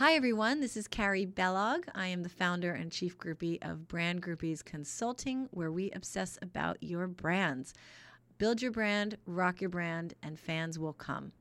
Hi, everyone. This is Carrie Bellog. I am the founder and chief groupie of Brand Groupies Consulting, where we obsess about your brands. Build your brand, rock your brand, and fans will come.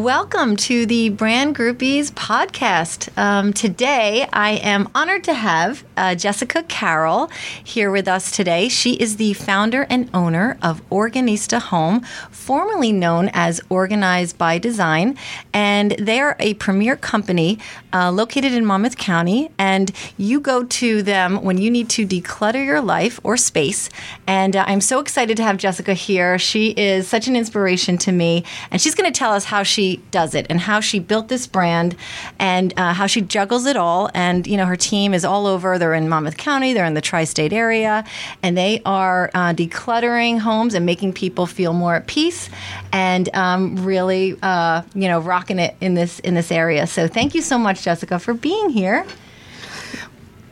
Welcome to the Brand Groupies podcast. Um, today, I am honored to have uh, Jessica Carroll here with us today. She is the founder and owner of Organista Home, formerly known as Organized by Design, and they are a premier company uh, located in Monmouth County. And you go to them when you need to declutter your life or space. And uh, I'm so excited to have Jessica here. She is such an inspiration to me, and she's going to tell us how she does it and how she built this brand and uh, how she juggles it all. And, you know, her team is all over. They're in Monmouth County, they're in the tri state area, and they are uh, decluttering homes and making people feel more at peace and um, really, uh, you know, rocking it in this, in this area. So thank you so much, Jessica, for being here.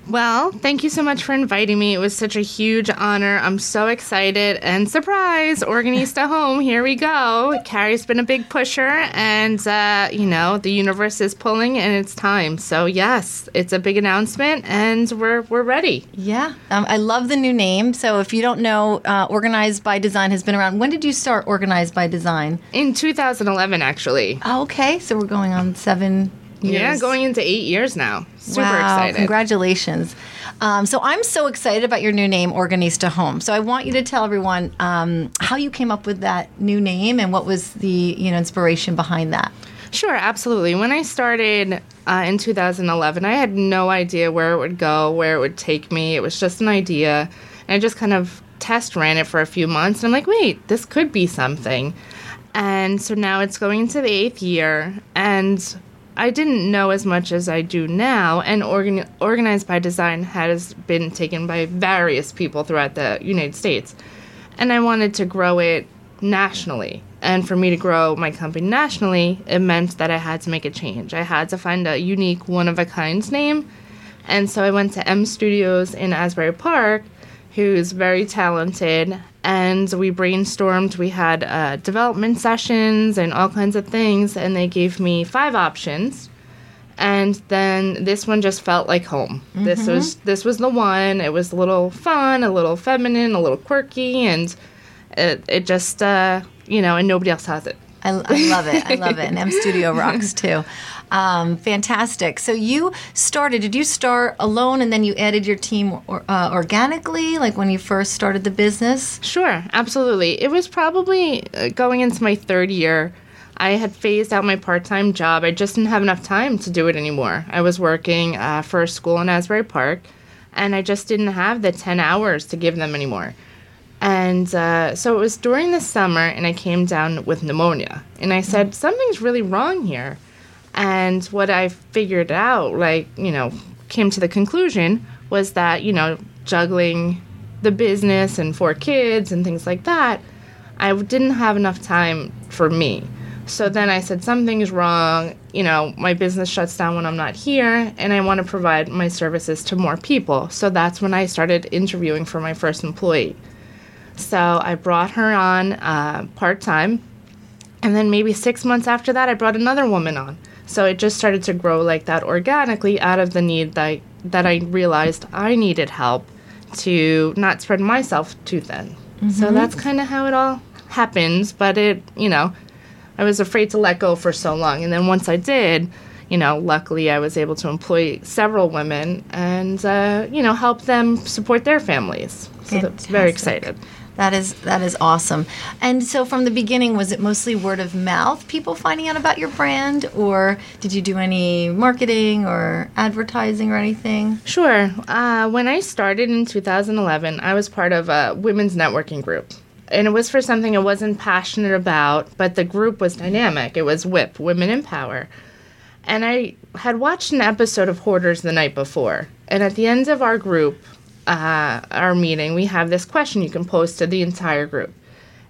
Well, thank you so much for inviting me. It was such a huge honor. I'm so excited and surprise, Organista home. Here we go. Carrie's been a big pusher, and uh, you know the universe is pulling, and it's time. So yes, it's a big announcement, and we're we're ready. Yeah, um, I love the new name. So if you don't know, uh, Organized by Design has been around. When did you start Organized by Design? In 2011, actually. Oh, okay, so we're going on seven Years. Yeah, going into eight years now. Super wow, excited. Congratulations. Um, so I'm so excited about your new name, Organista Home. So I want you to tell everyone um, how you came up with that new name and what was the you know inspiration behind that. Sure, absolutely. When I started uh, in 2011, I had no idea where it would go, where it would take me. It was just an idea. And I just kind of test ran it for a few months. And I'm like, wait, this could be something. And so now it's going into the eighth year. And I didn't know as much as I do now, and organ- Organized by Design has been taken by various people throughout the United States. And I wanted to grow it nationally. And for me to grow my company nationally, it meant that I had to make a change. I had to find a unique, one of a kind name. And so I went to M Studios in Asbury Park, who's very talented and we brainstormed. We had uh, development sessions and all kinds of things, and they gave me five options. And then this one just felt like home. Mm-hmm. This was this was the one. It was a little fun, a little feminine, a little quirky, and it, it just uh, you know, and nobody else has it. I, I love it. I love it. And M Studio rocks too. Um, fantastic. So you started, did you start alone and then you added your team or, uh, organically, like when you first started the business? Sure, absolutely. It was probably uh, going into my third year. I had phased out my part time job. I just didn't have enough time to do it anymore. I was working uh, for a school in Asbury Park, and I just didn't have the 10 hours to give them anymore. And uh, so it was during the summer, and I came down with pneumonia. And I said, Something's really wrong here. And what I figured out, like, you know, came to the conclusion was that, you know, juggling the business and four kids and things like that, I didn't have enough time for me. So then I said, something's wrong. You know, my business shuts down when I'm not here, and I want to provide my services to more people. So that's when I started interviewing for my first employee. So I brought her on uh, part time. And then maybe six months after that, I brought another woman on. So it just started to grow like that organically out of the need that I, that I realized I needed help to not spread myself too thin. Mm-hmm. So that's kind of how it all happens. But it, you know, I was afraid to let go for so long. And then once I did, you know, luckily I was able to employ several women and, uh, you know, help them support their families. So that's very excited. That is that is awesome. And so from the beginning, was it mostly word of mouth, people finding out about your brand, or did you do any marketing or advertising or anything? Sure. Uh, when I started in 2011, I was part of a women's networking group. And it was for something I wasn't passionate about, but the group was dynamic. It was WIP, Women in Power. And I had watched an episode of Hoarders the night before. And at the end of our group, uh, our meeting, we have this question you can post to the entire group.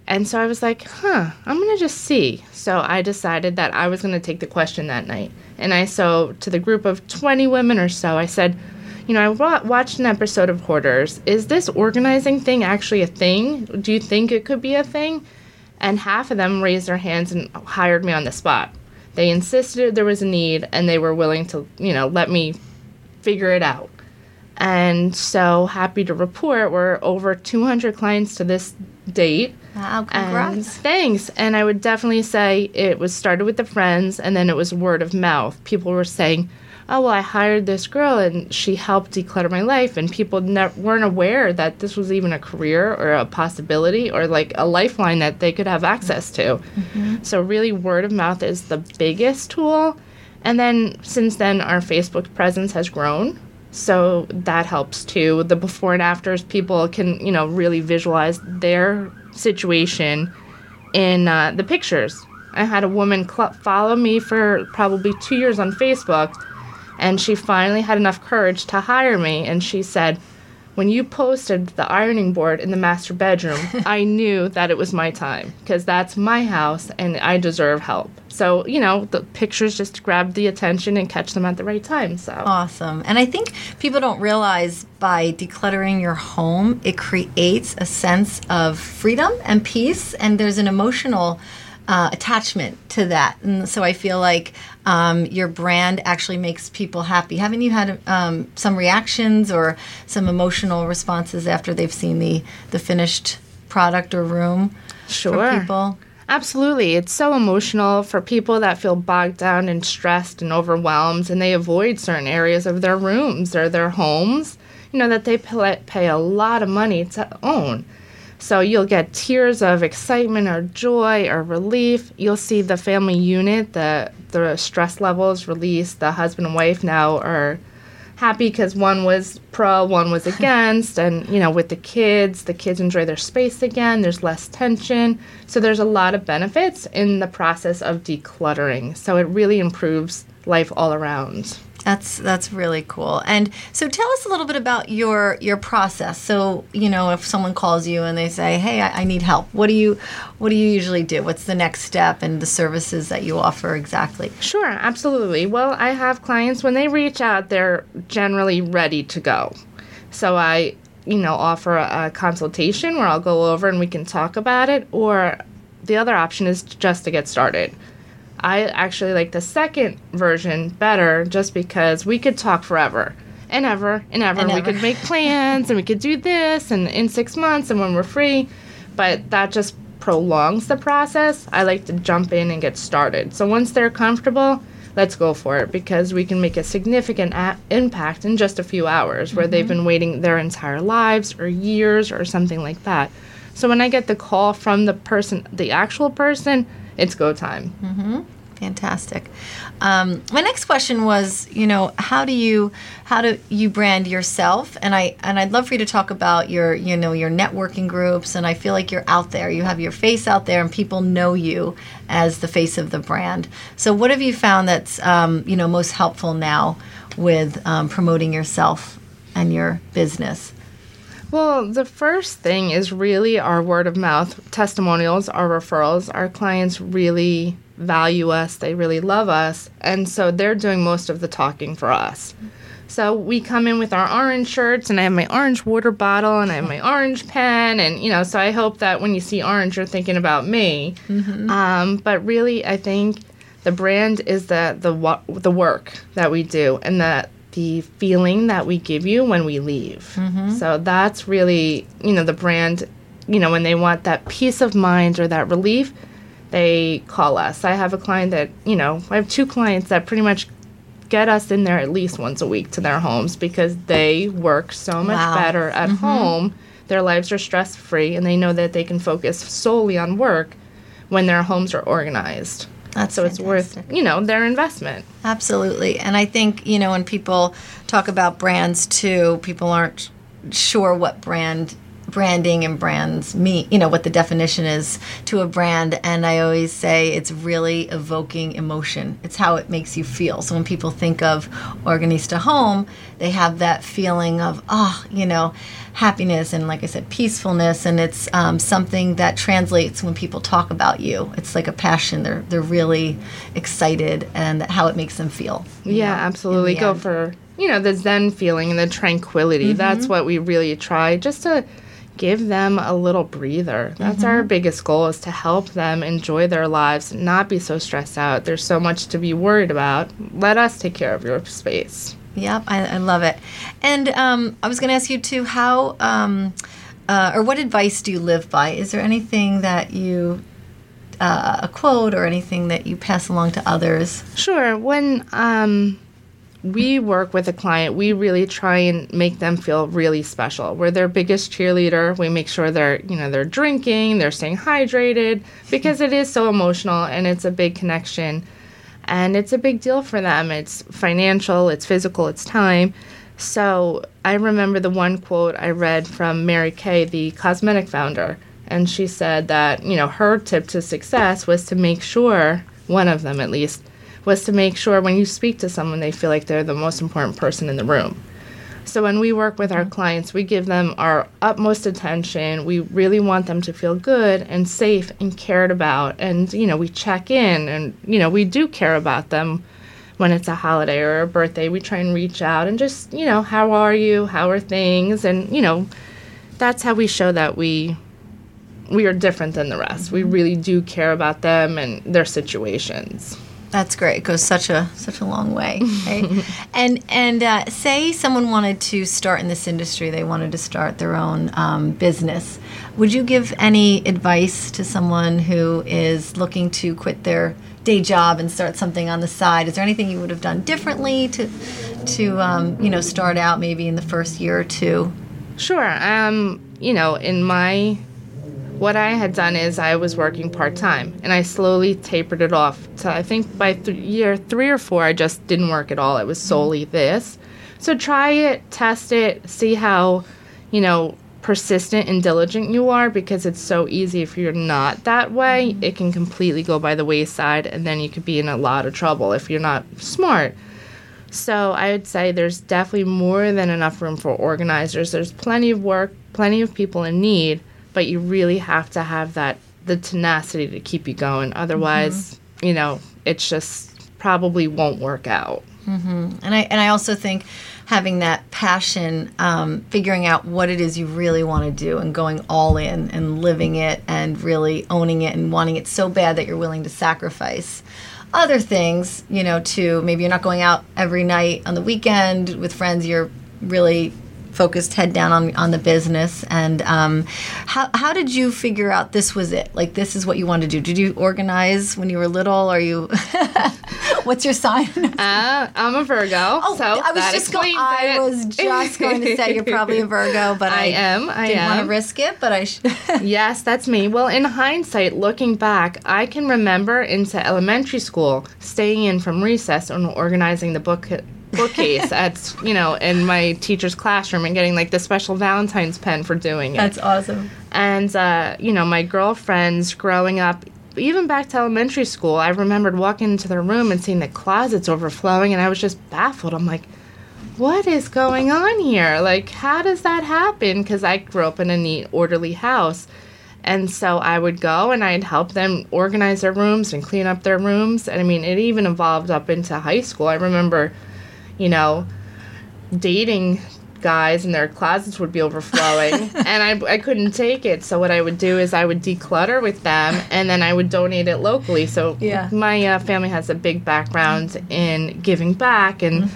And so I was like, huh, I'm going to just see. So I decided that I was going to take the question that night. And I, so to the group of 20 women or so, I said, you know, I wa- watched an episode of Hoarders. Is this organizing thing actually a thing? Do you think it could be a thing? And half of them raised their hands and hired me on the spot. They insisted there was a need and they were willing to, you know, let me figure it out. And so happy to report we're over 200 clients to this date. Wow, And congrats. thanks. And I would definitely say it was started with the friends and then it was word of mouth. People were saying, oh, well, I hired this girl and she helped declutter my life. And people ne- weren't aware that this was even a career or a possibility or like a lifeline that they could have access to. Mm-hmm. So, really, word of mouth is the biggest tool. And then since then, our Facebook presence has grown. So that helps too. The before and afters, people can, you know, really visualize their situation in uh, the pictures. I had a woman cl- follow me for probably two years on Facebook, and she finally had enough courage to hire me. And she said, When you posted the ironing board in the master bedroom, I knew that it was my time because that's my house and I deserve help. So, you know, the pictures just grab the attention and catch them at the right time. So, Awesome. And I think people don't realize by decluttering your home, it creates a sense of freedom and peace, and there's an emotional uh, attachment to that. And so I feel like um, your brand actually makes people happy. Haven't you had um, some reactions or some emotional responses after they've seen the, the finished product or room Sure. for people? Absolutely. It's so emotional for people that feel bogged down and stressed and overwhelmed and they avoid certain areas of their rooms or their homes, you know, that they pay a lot of money to own. So you'll get tears of excitement or joy or relief. You'll see the family unit, the the stress levels release. The husband and wife now are happy because one was pro, one was against, and you know, with the kids, the kids enjoy their space again. There's less tension, so there's a lot of benefits in the process of decluttering. So it really improves life all around. That's that's really cool. And so tell us a little bit about your your process. So you know, if someone calls you and they say, "Hey, I, I need help," what do you what do you usually do? What's the next step and the services that you offer exactly? Sure, absolutely. Well, I have clients when they reach out, they're generally ready to go. So I, you know, offer a, a consultation where I'll go over and we can talk about it, or the other option is just to get started. I actually like the second version better just because we could talk forever and ever and ever. And we ever. could make plans and we could do this and in six months and when we're free. But that just prolongs the process. I like to jump in and get started. So once they're comfortable, let's go for it because we can make a significant a- impact in just a few hours where they've mm-hmm. been waiting their entire lives or years or something like that. So when I get the call from the person, the actual person, it's go time. Mm-hmm. Fantastic. Um, my next question was, you know, how do you how do you brand yourself? And I and I'd love for you to talk about your you know your networking groups. And I feel like you're out there. You have your face out there, and people know you as the face of the brand. So, what have you found that's um, you know most helpful now with um, promoting yourself and your business? Well, the first thing is really our word of mouth testimonials, our referrals. Our clients really value us, they really love us, and so they're doing most of the talking for us. So we come in with our orange shirts, and I have my orange water bottle, and I have my orange pen, and you know, so I hope that when you see orange, you're thinking about me. Um, but really, I think the brand is the the the work that we do, and the the feeling that we give you when we leave. Mm-hmm. So that's really, you know, the brand. You know, when they want that peace of mind or that relief, they call us. I have a client that, you know, I have two clients that pretty much get us in there at least once a week to their homes because they work so much Wow. better at mm-hmm. home. Their lives are stress free and they know that they can focus solely on work when their homes are organized. That's so it's worth, you know, their investment. Absolutely. And I think, you know, when people talk about brands too, people aren't sure what brand branding and brands mean, you know, what the definition is to a brand. And I always say it's really evoking emotion. It's how it makes you feel. So when people think of Organista Home, they have that feeling of, oh, you know, happiness and like I said, peacefulness. And it's um, something that translates when people talk about you. It's like a passion. They're, they're really excited and how it makes them feel. Yeah, know, absolutely. Go end. for you know, the zen feeling and the tranquility. That's what we really try just to give them a little breather. That's our biggest goal is to help them enjoy their lives, not be so stressed out. There's so much to be worried about. Let us take care of your space. Yep, I, I love it. And um, I was going to ask you too, how um, uh, or what advice do you live by? Is there anything that you uh, a quote or anything that you pass along to others? Sure. When um, we work with a client, we really try and make them feel really special. We're their biggest cheerleader. We make sure they're, you know, they're drinking, they're staying hydrated because it is so emotional and it's a big connection. And it's a big deal for them. It's financial, it's physical, it's time. So I remember the one quote I read from Mary Kay, the cosmetic founder, and she said that, you know, her tip to success was to make sure, one of them at least, was to make sure when you speak to someone, they feel like they're the most important person in the room. So when we work with our clients, we give them our utmost attention. We really want them to feel good and safe and cared about. And, you know, we check in and, you know, we do care about them when it's a holiday or a birthday. We try and reach out and just, you know, how are you? How are things? And, you know, that's how we show that we we are different than the rest. We really do care about them and their situations. That's great. It goes such a such a long way. Right? and and uh, say someone wanted to start in this industry, they wanted to start their own um, business. Would you give any advice to someone who is looking to quit their day job and start something on the side? Is there anything you would have done differently to to um, you know start out maybe in the first year or two? Sure. Um, you know, in my what I had done is I was working part time, and I slowly tapered it off. So I think by th- year three or four, I just didn't work at all. It was solely this. So try it, test it, see how, you know, persistent and diligent you are because it's so easy if you're not that way, it can completely go by the wayside and then you could be in a lot of trouble if you're not smart. So I would say there's definitely more than enough room for organizers. There's plenty of work, plenty of people in need, but you really have to have that the tenacity to keep you going. Otherwise, you know, it's just probably won't work out. And I and I also think having that passion, um, figuring out what it is you really want to do, and going all in and living it, and really owning it and wanting it so bad that you're willing to sacrifice other things. You know, to maybe you're not going out every night on the weekend with friends. You're really focused head down on, on the business and um, how, how did you figure out this was it like this is what you wanted to do did you organize when you were little are you what's your sign Uh, I'm a Virgo, Oh, so I was just going. I it. was just going to say you're probably a Virgo, but I, I am, I didn't want to risk it. But I sh- Yes, that's me. Well, in hindsight, looking back, I can remember into elementary school staying in from recess and organizing the book bookcase at you know in my teacher's classroom and getting like the special Valentine's pen for doing it. that's awesome. and uh, you know my girlfriends growing up even back to elementary school i remembered walking into their room and seeing the closets overflowing and i was just baffled. I'm like what is going on here? Like how does that happen? Because i grew up in a neat orderly house. And so i would go and i'd help them organize their rooms and clean up their rooms. And i mean it even evolved up into high school. I remember you know dating guys and their closets would be overflowing. And I, I couldn't take it. So what i would do is i would declutter with them and then i would donate it locally. So Yeah. my uh, family has a big background in giving back and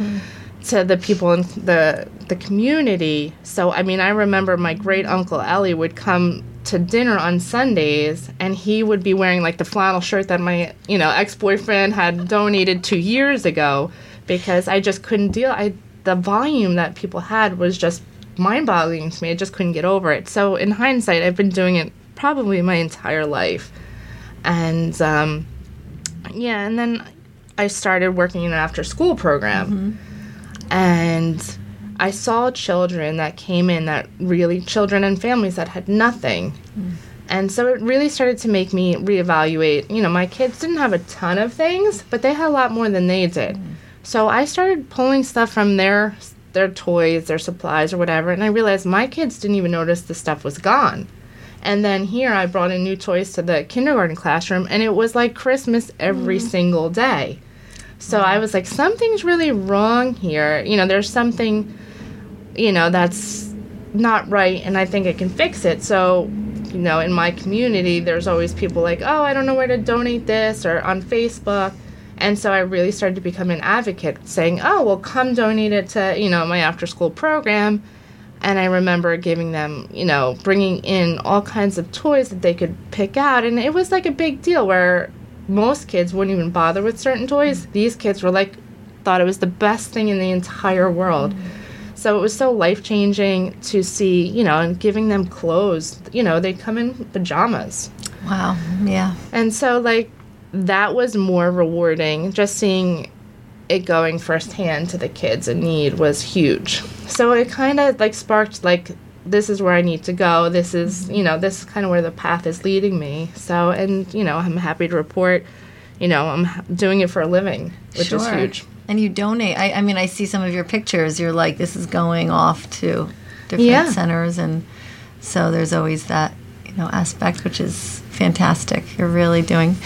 to the people in the the community. So i mean i remember my great uncle ellie would come to dinner on sundays and he would be wearing like the flannel shirt that my you know ex-boyfriend had donated two years ago because i just couldn't deal i the volume that people had was just mind-boggling to me. I just couldn't get over it. So in hindsight i've been doing it probably my entire life. And um, yeah and then i started working in an after-school program. Mm-hmm. And I saw children that came in that really children and families that had nothing. Mm. And so it really started to make me reevaluate. You know, my kids didn't have a ton of things, but they had a lot more than they did. Mm. So I started pulling stuff from their their toys, their supplies or whatever, and I realized my kids didn't even notice the stuff was gone. And then here I brought in new toys to the kindergarten classroom and it was like Christmas every mm. single day. So I was like, something's really wrong here. You know, there's something, you know, that's not right, and I think I can fix it. So, you know, in my community, there's always people like, oh, I don't know where to donate this, or on Facebook. And so I really started to become an advocate, saying, oh, well, come donate it to, you know, my after school program. And I remember giving them, you know, bringing in all kinds of toys that they could pick out. And it was like a big deal where most kids wouldn't even bother with certain toys. These kids were like, thought it was the best thing in the entire world. So it was so life changing to see, you know, and giving them clothes. You know, they come in pajamas. Wow. Yeah. And so, like, that was more rewarding. Just seeing it going firsthand to the kids in need was huge. So it kind of like sparked like this is where I need to go. This is, you know, this is kind of where the path is leading me. So, and, you know, I'm happy to report, you know, I'm doing it for a living, which sure. is huge. And you donate. I, I, mean, I see some of your pictures. You're like, this is going off to different yeah. centers. And so there's always that, you know, aspect, which is fantastic. You're really doing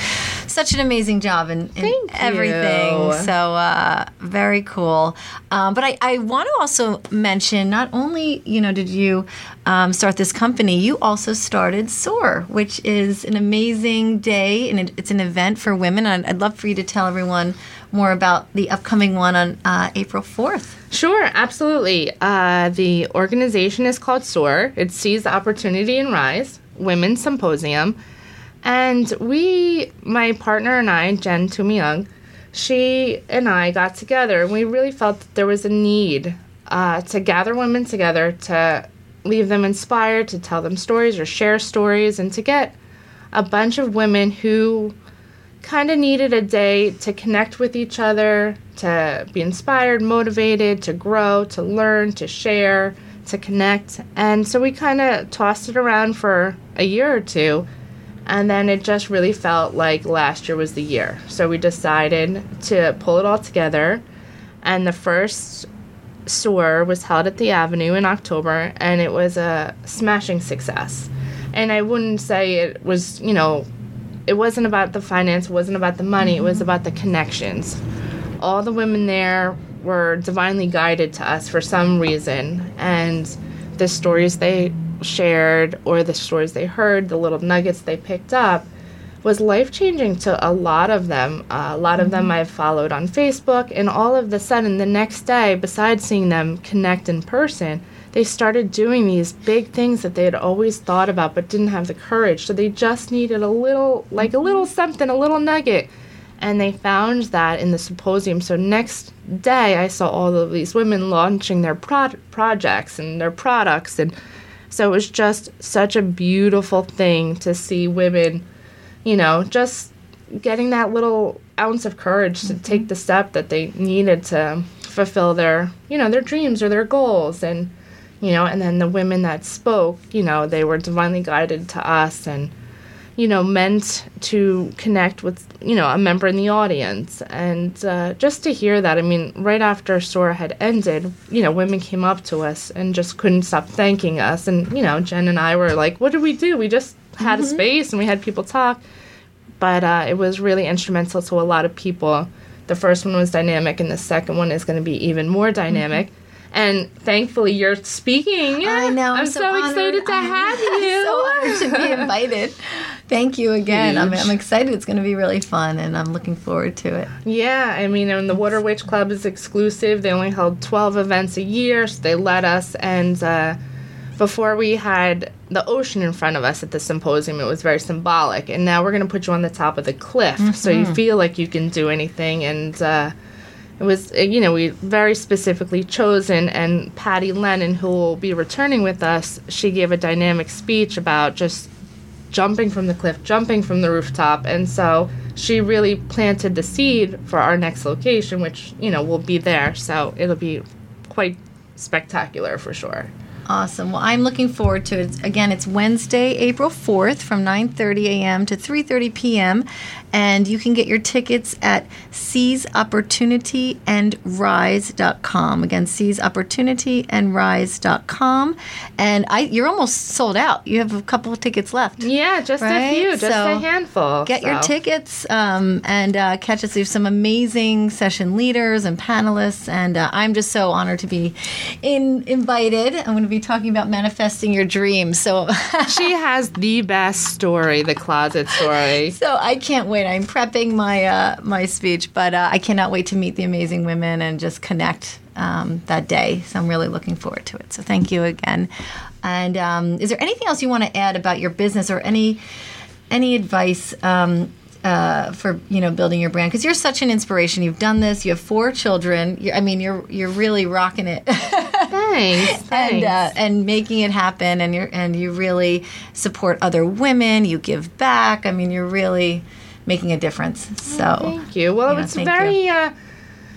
such an amazing job in, in everything. So uh, very cool. Um, but I, I want to also mention not only you know did you um, start this company, you also started SOAR, which is an amazing day and it, it's an event for women. I'd, I'd, love for you to tell everyone more about the upcoming one on uh, April 4th. Sure, absolutely. Uh, the organization is called SOAR. It Seize the Opportunity and Rise Women's Symposium. And we, my partner and I, Jen Toomey she and I got together and we really felt that there was a need uh, to gather women together to leave them inspired, to tell them stories or share stories, and to get a bunch of women who kind of needed a day to connect with each other, to be inspired, motivated, to grow, to learn, to share, to connect. And so we kind of tossed it around for a year or two and then it just really felt like last year was the year. So we decided to pull it all together. And the first SOAR was held at the Avenue in October, and it was a smashing success. And I wouldn't say it was, you know, it wasn't about the finance, it wasn't about the money, mm-hmm. it was mm-hmm. about the connections. All the women there were divinely guided to us for some reason, and the stories they shared or the stories they heard, the little nuggets they picked up, was life changing to a lot of them. Uh, a lot of them mm-hmm. I've followed on Facebook, and all of the sudden, the next day, besides seeing them connect in person, they started doing these big things that they had always thought about but didn't have the courage. So they just needed a little, like a little something, a little nugget. And they found that in the symposium. So next day, I saw all of these women launching their pro- projects and their products and so it was just such a beautiful thing to see women, you know, just getting that little ounce of courage to take mm-hmm. the step that they needed to fulfill their, you know, their dreams or their goals and you know, and then the women that spoke, you know, they were divinely guided to us and you know, meant to connect with, you know, a member in the audience. And uh, just to hear that, I mean, right after SOAR had ended, you know, women came up to us and just couldn't stop thanking us. And, you know, Jen and I were like, what did we do? We just had mm-hmm. a space and we had people talk. But uh, it was really instrumental to a lot of people. The first one was dynamic, and the second one is going to be even more dynamic. Mm-hmm and thankfully, you're speaking. I know. I'm, I'm so, so excited to have you. so honored to be invited. Thank you again. I'm, I'm, excited. It's going to be really fun, and I'm looking forward to it. Yeah, I mean, and the Water Witch Club is exclusive. They only held 12 events a year, so they let us. And uh, before we had the ocean in front of us at the symposium, it was very symbolic. And now we're going to put you on the top of the cliff, mm-hmm. so you mm-hmm. feel like you can do anything. And uh, it was uh, you know we very specifically chosen and patty lennon who will be returning with us she gave a dynamic speech about just jumping from the cliff jumping from the rooftop and so she really planted the seed for our next location which you know will be there so it'll be quite spectacular for sure Awesome. Well, I'm looking forward to it. Again, it's Wednesday, April 4th from 9:30 a.m. to 3:30 p.m. and you can get your tickets at seizeopportunityandrise.com. Again, seizeopportunityandrise.com. And I you're almost sold out. You have a couple of tickets left. Yeah, just Right? a few, just So, a handful. Get your tickets um, and uh, catch us. There's some amazing session leaders and panelists, and uh, I'm just so honored to be in, invited. I'm going to be talking about manifesting your dreams. So, She has the best story, the closet story. so I can't wait. I'm prepping my uh, my speech, but uh, I cannot wait to meet the amazing women and just connect um, that day. So I'm really looking forward to it. So thank you again. And um, is there anything else you want to add about your business or any any advice? Um, uh, for you know building your brand because you're such an inspiration. You've done this. You have four children. You're, I mean, you're you're really rocking it. Thanks. and uh, and making it happen and you and you really support other women you give back i mean you're really making a difference so Thank you. Well, Yeah, it's very uh,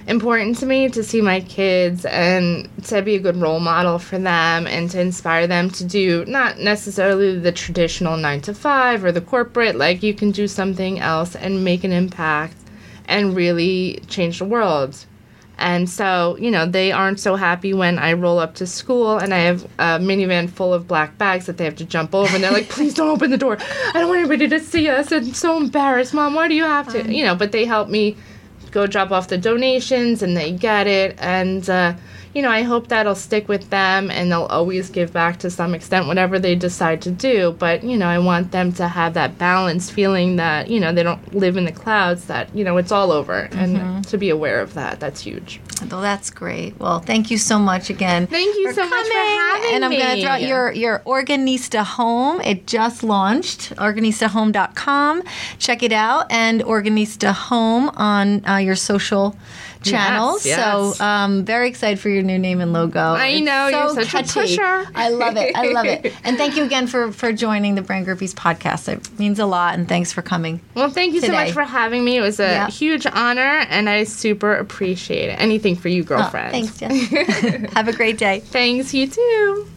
important to me to see my kids and to be a good role model for them and to inspire them to do not necessarily the traditional nine to five or the corporate, like you can do something else and make an impact and really change the world. And so, you know, they aren't so happy when I roll up to school and I have a minivan full of black bags that they have to jump over. And they're like, please don't open the door. I don't want anybody to see us. I'm so embarrassed. Mom, why do you have to? You know, but they help me go drop off the donations and they get it. And, uh, you know, I hope that'll stick with them and they'll always give back to some extent, whatever they decide to do. But, you know, I want them to have that balanced feeling that, you know, they don't live in the clouds, that, you know, it's all over. And to be aware of that, that's huge. well that's great well thank you so much again Thank you so much for having and i'm going to me. throw out your your organista home it just launched organistahome.com check it out and organista home on uh, your social channels yes. so um, very excited for your new name and logo I It's know, so you're such a catchy. pusher. i love it i love it and thank you again for for joining the brand groupies podcast it means a lot and thanks for coming Well, thank you so much for having me. It was a Yeah. huge honor, and I super appreciate it. Anything for you, Oh, girlfriend. thanks Jess. have a great day Thanks, you too.